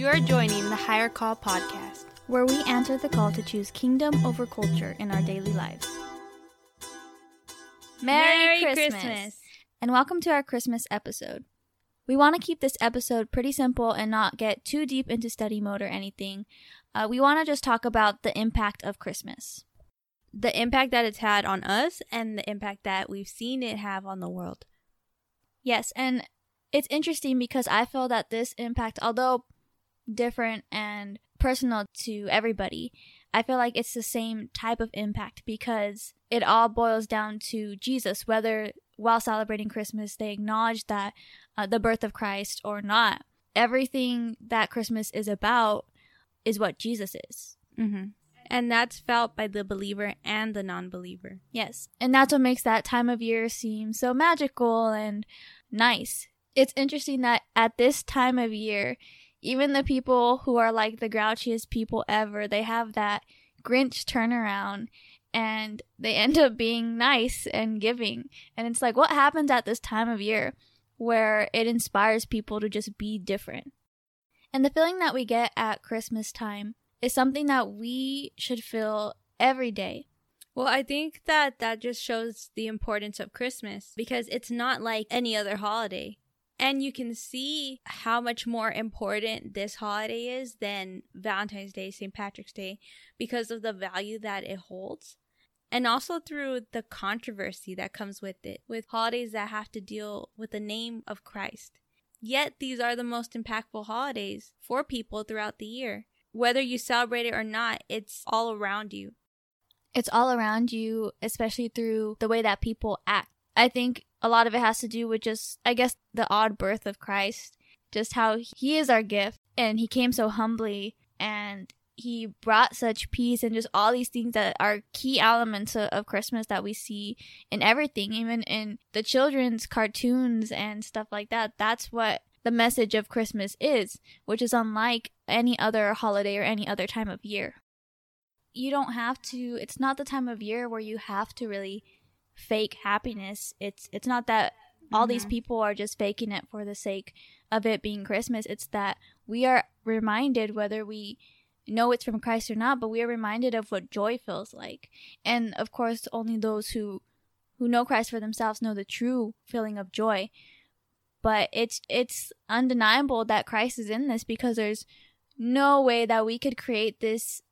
You're joining the Higher Call podcast, where we answer the call to choose kingdom over culture in our daily lives. Merry, Merry Christmas. Christmas. And welcome to our Christmas episode. We want to keep this episode pretty simple and not get too deep into study mode or anything. Uh, we want to just talk about the impact of Christmas. the impact that it's had on us and the impact that we've seen it have on the world. Yes, and it's interesting because I feel that this impact, although different and personal to everybody, I feel like it's the same type of impact because it all boils down to Jesus, whether while celebrating Christmas they acknowledge that uh, the birth of Christ or not. Everything that Christmas is about is what Jesus is. Mm-hmm. And that's felt by the believer and the non believer. Yes. And that's what makes that time of year seem so magical and nice. It's interesting that at this time of year, even the people who are like the grouchiest people ever, they have that Grinch turnaround and they end up being nice and giving. And it's like, what happens at this time of year where it inspires people to just be different? And the feeling that we get at Christmas time is something that we should feel every day. Well, I think that that just shows the importance of Christmas because it's not like any other holiday. And you can see how much more important this holiday is than Valentine's Day, St. Patrick's Day, because of the value that it holds. And also through the controversy that comes with it, with holidays that have to deal with the name of Christ. Yet these are the most impactful holidays for people throughout the year. Whether you celebrate it or not, it's all around you. it's all around you, especially through the way that people act. I think a lot of it has to do with just, I guess, the odd birth of Christ, just how he is our gift and he came so humbly and he brought such peace and just all these things that are key elements of, of Christmas that we see in everything, even in the children's cartoons and stuff like that. That's what the message of Christmas is, which is unlike any other holiday or any other time of year you don't have to it's not the time of year where you have to really fake happiness. It's it's not that all these mm-hmm. people are just faking it for the sake of it being christmas. It's that we are reminded whether we know it's from christ or not but we are reminded of what joy feels like. And of course only those who who know christ for themselves know the true feeling of joy. But it's it's undeniable that christ is in this because there's no way that we could create this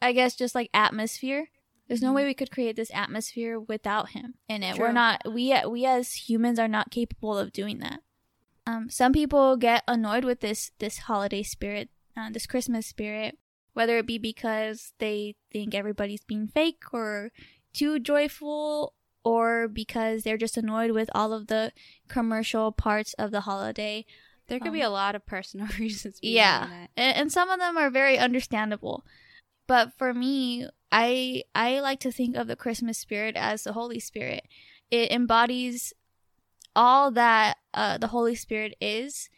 I guess just like atmosphere. There's no way we could create this atmosphere without him in it. We're not we we as humans are not capable of doing that. Um, some people get annoyed with this this holiday spirit, uh, this Christmas spirit, whether it be because they think everybody's being fake or too joyful, or because they're just annoyed with all of the commercial parts of the holiday. There could Um, be a lot of personal reasons. yeah that. and, and some of them are very understandable but for me i i like to think of the christmas spirit as the holy spirit. It embodies all that uh, the holy spirit is.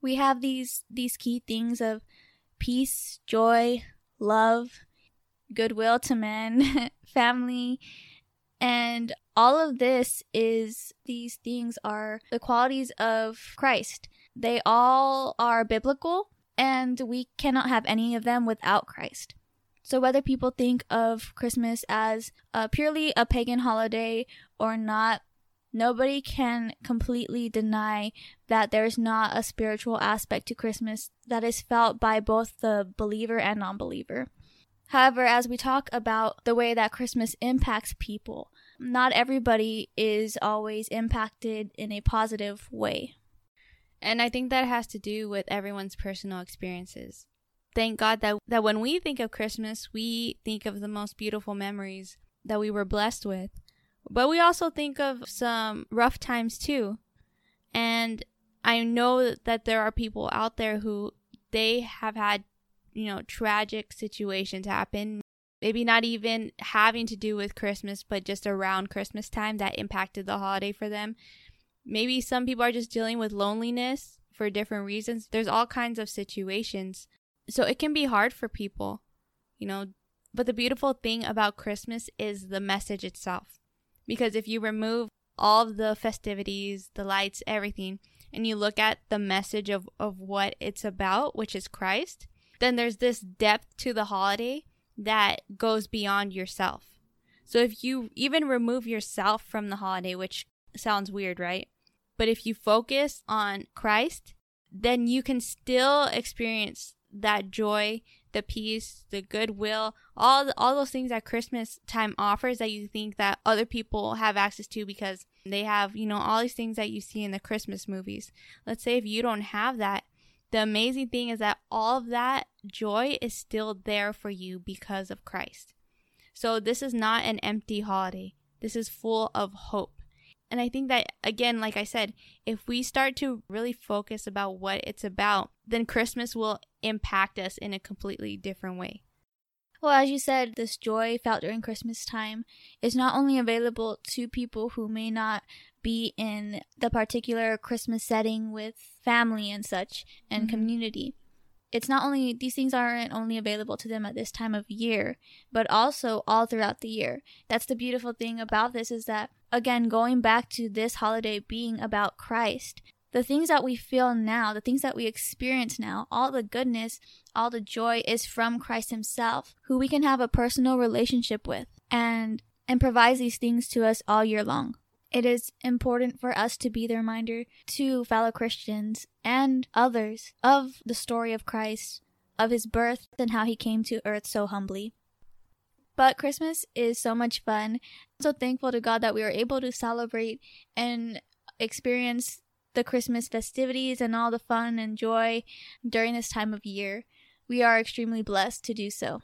We have these these key things of peace joy love goodwill to men family. And all of this is these things are the qualities of christ. They all are biblical and we cannot have any of them without Christ. So whether people think of Christmas as uh, purely a pagan holiday or not, nobody can completely deny that there's not a spiritual aspect to Christmas that is felt by both the believer and non-believer. However, as we talk about the way that Christmas impacts people, not everybody is always impacted in a positive way. And I think that has to do with everyone's personal experiences. Thank God that, that when we think of Christmas, we think of the most beautiful memories that we were blessed with. But we also think of some rough times too. And I know that there are people out there who they have had, you know, tragic situations happen. Maybe not even having to do with Christmas, but just around Christmas time that impacted the holiday for them maybe some people are just dealing with loneliness for different reasons. There's all kinds of situations. So it can be hard for people, you know. But the beautiful thing about Christmas is the message itself. Because if you remove all the festivities, the lights, everything, and you look at the message of, of what it's about, which is Christ, then there's this depth to the holiday that goes beyond yourself. So if you even remove yourself from the holiday, which sounds weird, right? But if you focus on Christ, then you can still experience that joy, the peace, the goodwill, all the, all those things that Christmas time offers that you think that other people have access to because they have, you know, all these things that you see in the Christmas movies. Let's say if you don't have that, the amazing thing is that all of that joy is still there for you because of Christ. So this is not an empty holiday. This is full of hope. And I think that, again, like I said, if we start to really focus about what it's about, then Christmas will impact us in a completely different way. Well, as you said, this joy felt during Christmas time is not only available to people who may not be in the particular Christmas setting with family and such and mm-hmm. community. It's not only, these things aren't only available to them at this time of year, but also all throughout the year. That's the beautiful thing about this is that, again, going back to this holiday being about Christ, the things that we feel now, the things that we experience now, all the goodness, all the joy is from Christ himself, who we can have a personal relationship with and and provides these things to us all year long. It is important for us to be the reminder to fellow Christians and others of the story of Christ, of his birth and how he came to earth so humbly. But Christmas is so much fun. I'm so thankful to God that we are able to celebrate and experience the Christmas festivities and all the fun and joy during this time of year. We are extremely blessed to do so.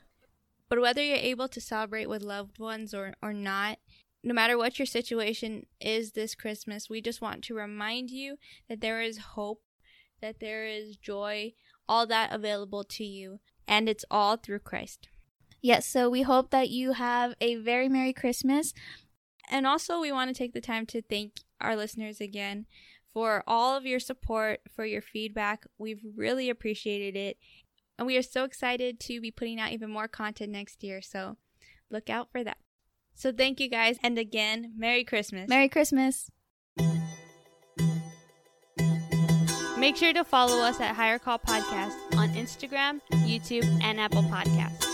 But whether you're able to celebrate with loved ones or, or not, no matter what your situation is this Christmas, we just want to remind you that there is hope, that there is joy, all that available to you, and it's all through Christ. Yes, so we hope that you have a very Merry Christmas. And also, we want to take the time to thank our listeners again for all of your support, for your feedback. We've really appreciated it. And we are so excited to be putting out even more content next year. So look out for that. So thank you guys. And again, Merry Christmas. Merry Christmas. Make sure to follow us at Higher Call Podcast on Instagram, YouTube, and Apple Podcasts.